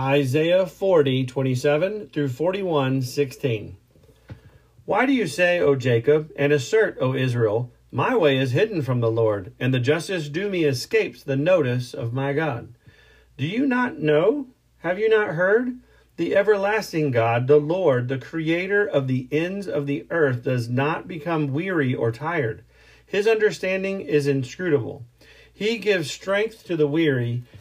Isaiah 40, 27 through 41, 16. Why do you say, O Jacob, and assert, O Israel, my way is hidden from the Lord, and the justice due me escapes the notice of my God? Do you not know? Have you not heard? The everlasting God, the Lord, the creator of the ends of the earth, does not become weary or tired. His understanding is inscrutable. He gives strength to the weary,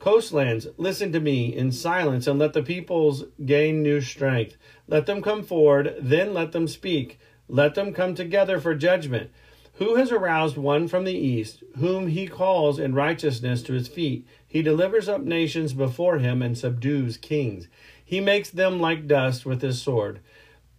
Coastlands, listen to me in silence and let the peoples gain new strength. Let them come forward, then let them speak. Let them come together for judgment. Who has aroused one from the east, whom he calls in righteousness to his feet? He delivers up nations before him and subdues kings. He makes them like dust with his sword,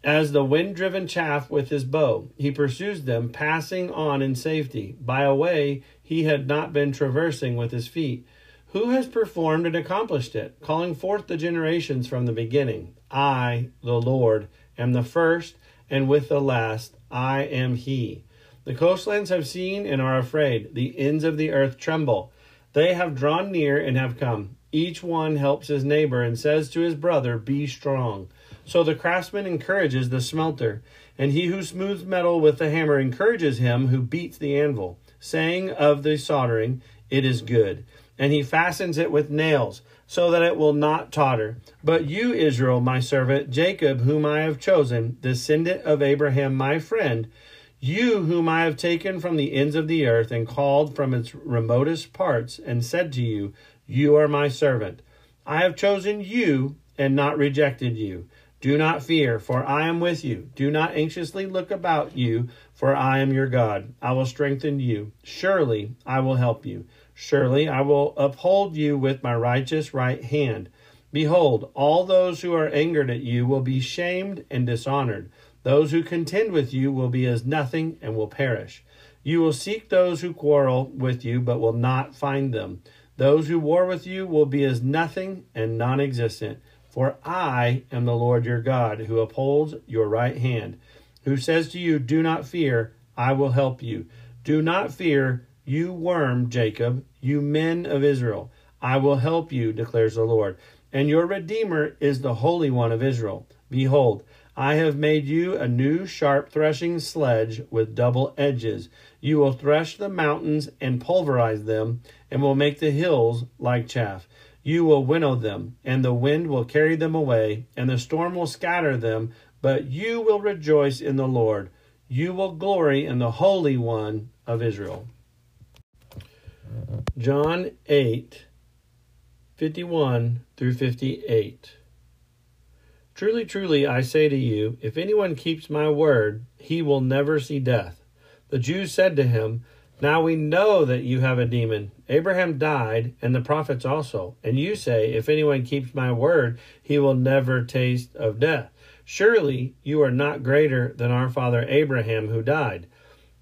as the wind driven chaff with his bow. He pursues them, passing on in safety, by a way he had not been traversing with his feet. Who has performed and accomplished it, calling forth the generations from the beginning? I, the Lord, am the first, and with the last, I am He. The coastlands have seen and are afraid. The ends of the earth tremble. They have drawn near and have come. Each one helps his neighbor and says to his brother, Be strong. So the craftsman encourages the smelter, and he who smooths metal with the hammer encourages him who beats the anvil, saying of the soldering, It is good and he fastens it with nails, so that it will not totter. But you, Israel, my servant, Jacob, whom I have chosen, descendant of Abraham, my friend, you whom I have taken from the ends of the earth and called from its remotest parts, and said to you, You are my servant. I have chosen you and not rejected you. Do not fear, for I am with you. Do not anxiously look about you, for I am your God. I will strengthen you. Surely I will help you. Surely I will uphold you with my righteous right hand. Behold, all those who are angered at you will be shamed and dishonored. Those who contend with you will be as nothing and will perish. You will seek those who quarrel with you, but will not find them. Those who war with you will be as nothing and non existent. For I am the Lord your God, who upholds your right hand, who says to you, Do not fear, I will help you. Do not fear, you worm, Jacob, you men of Israel. I will help you, declares the Lord. And your Redeemer is the Holy One of Israel. Behold, I have made you a new sharp threshing sledge with double edges. You will thresh the mountains and pulverize them, and will make the hills like chaff. You will winnow them, and the wind will carry them away, and the storm will scatter them, but you will rejoice in the Lord. You will glory in the Holy One of Israel. John 8, 51 through 58. Truly, truly, I say to you, if anyone keeps my word, he will never see death. The Jews said to him, Now we know that you have a demon. Abraham died, and the prophets also. And you say, If anyone keeps my word, he will never taste of death. Surely you are not greater than our father Abraham, who died.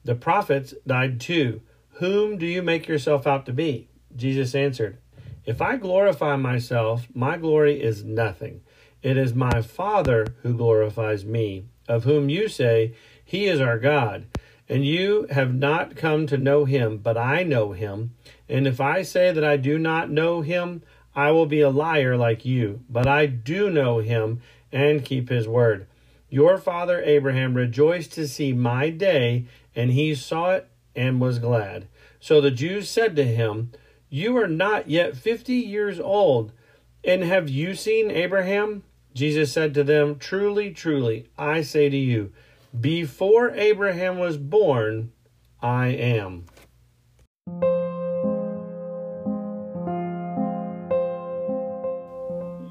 The prophets died too. Whom do you make yourself out to be? Jesus answered, If I glorify myself, my glory is nothing. It is my Father who glorifies me, of whom you say, He is our God. And you have not come to know him, but I know him. And if I say that I do not know him, I will be a liar like you. But I do know him and keep his word. Your father Abraham rejoiced to see my day, and he saw it and was glad. So the Jews said to him, You are not yet fifty years old, and have you seen Abraham? Jesus said to them, Truly, truly, I say to you, before Abraham was born, I am.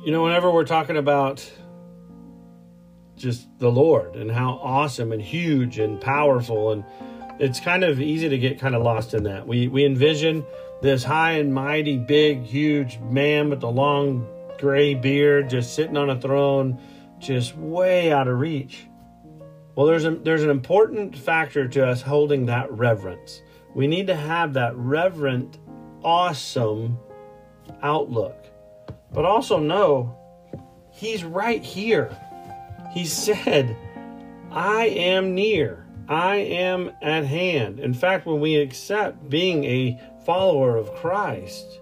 You know, whenever we're talking about just the Lord and how awesome and huge and powerful, and it's kind of easy to get kind of lost in that. We we envision this high and mighty, big, huge man with the long gray beard, just sitting on a throne, just way out of reach. Well, there's a, there's an important factor to us holding that reverence. We need to have that reverent, awesome outlook, but also know He's right here. He said, I am near. I am at hand. In fact, when we accept being a follower of Christ,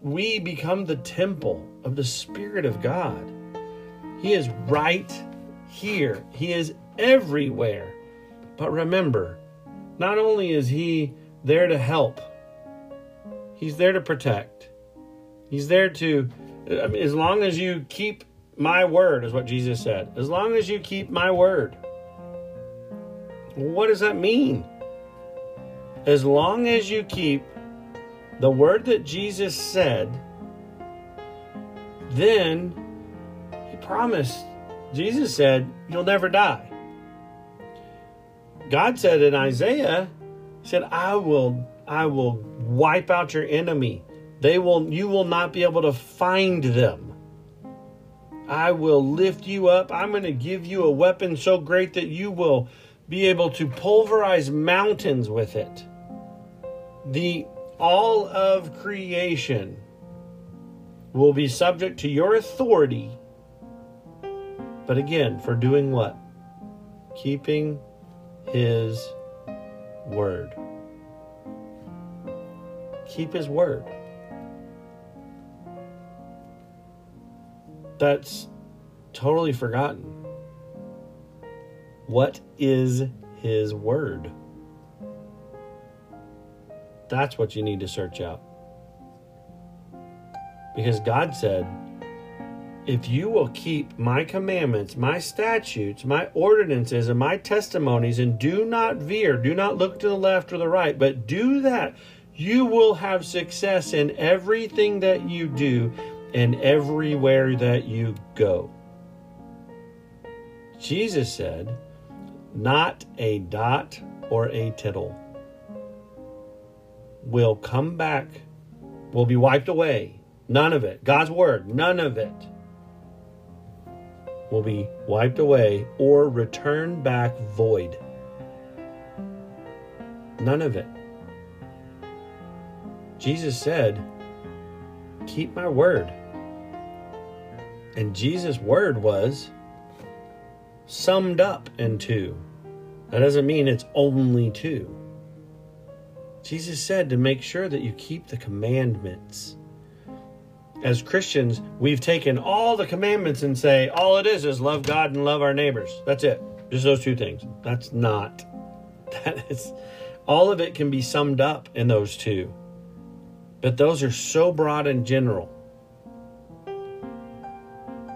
we become the temple of the Spirit of God. He is right here, He is everywhere. But remember, not only is He there to help, He's there to protect. He's there to, I mean, as long as you keep my word, is what Jesus said. As long as you keep my word. What does that mean? As long as you keep the word that Jesus said, then he promised. Jesus said, You'll never die. God said in Isaiah, He said, I will I will wipe out your enemy. They will you will not be able to find them. I will lift you up. I'm going to give you a weapon so great that you will be able to pulverize mountains with it. The all of creation will be subject to your authority. But again, for doing what? Keeping his word. Keep his word. That's totally forgotten. What is his word? That's what you need to search out. Because God said, if you will keep my commandments, my statutes, my ordinances, and my testimonies, and do not veer, do not look to the left or the right, but do that, you will have success in everything that you do and everywhere that you go. Jesus said, not a dot or a tittle will come back, will be wiped away. None of it. God's word, none of it will be wiped away or return back void. None of it. Jesus said, Keep my word. And Jesus' word was summed up in two. That doesn't mean it's only two. Jesus said to make sure that you keep the commandments. as Christians, we've taken all the commandments and say all it is is love God and love our neighbors. That's it. Just those two things. That's not. That is all of it can be summed up in those two. But those are so broad and general.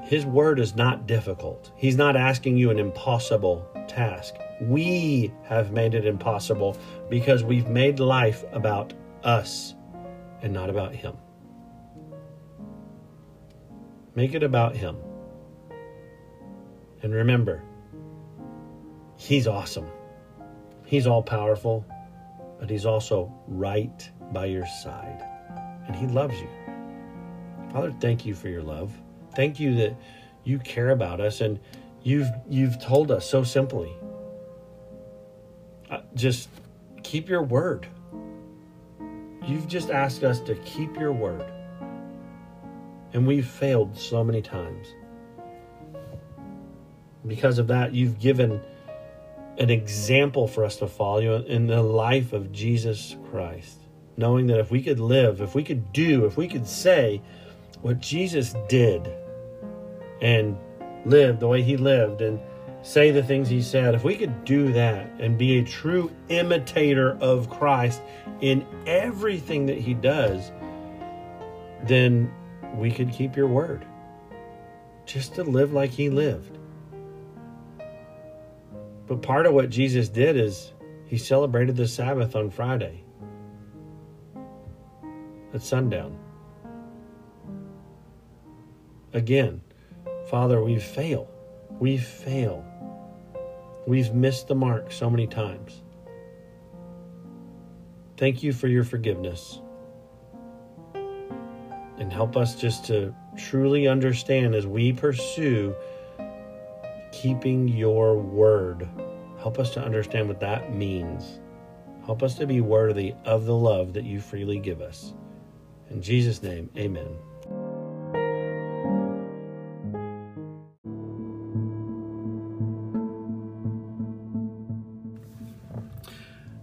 His word is not difficult. He's not asking you an impossible task. We have made it impossible because we've made life about us and not about Him. Make it about Him. And remember, He's awesome. He's all powerful, but He's also right by your side. And He loves you. Father, thank you for your love. Thank you that you care about us and you've you've told us so simply. Uh, just keep your word. You've just asked us to keep your word. And we've failed so many times. Because of that, you've given an example for us to follow in the life of Jesus Christ. Knowing that if we could live, if we could do, if we could say what Jesus did and live the way he lived and say the things he said, if we could do that and be a true imitator of Christ in everything that he does, then we could keep your word. Just to live like he lived. But part of what Jesus did is he celebrated the Sabbath on Friday at sundown. Again, Father, we fail. We fail. We've missed the mark so many times. Thank you for your forgiveness. And help us just to truly understand as we pursue keeping your word. Help us to understand what that means. Help us to be worthy of the love that you freely give us. In Jesus' name, amen.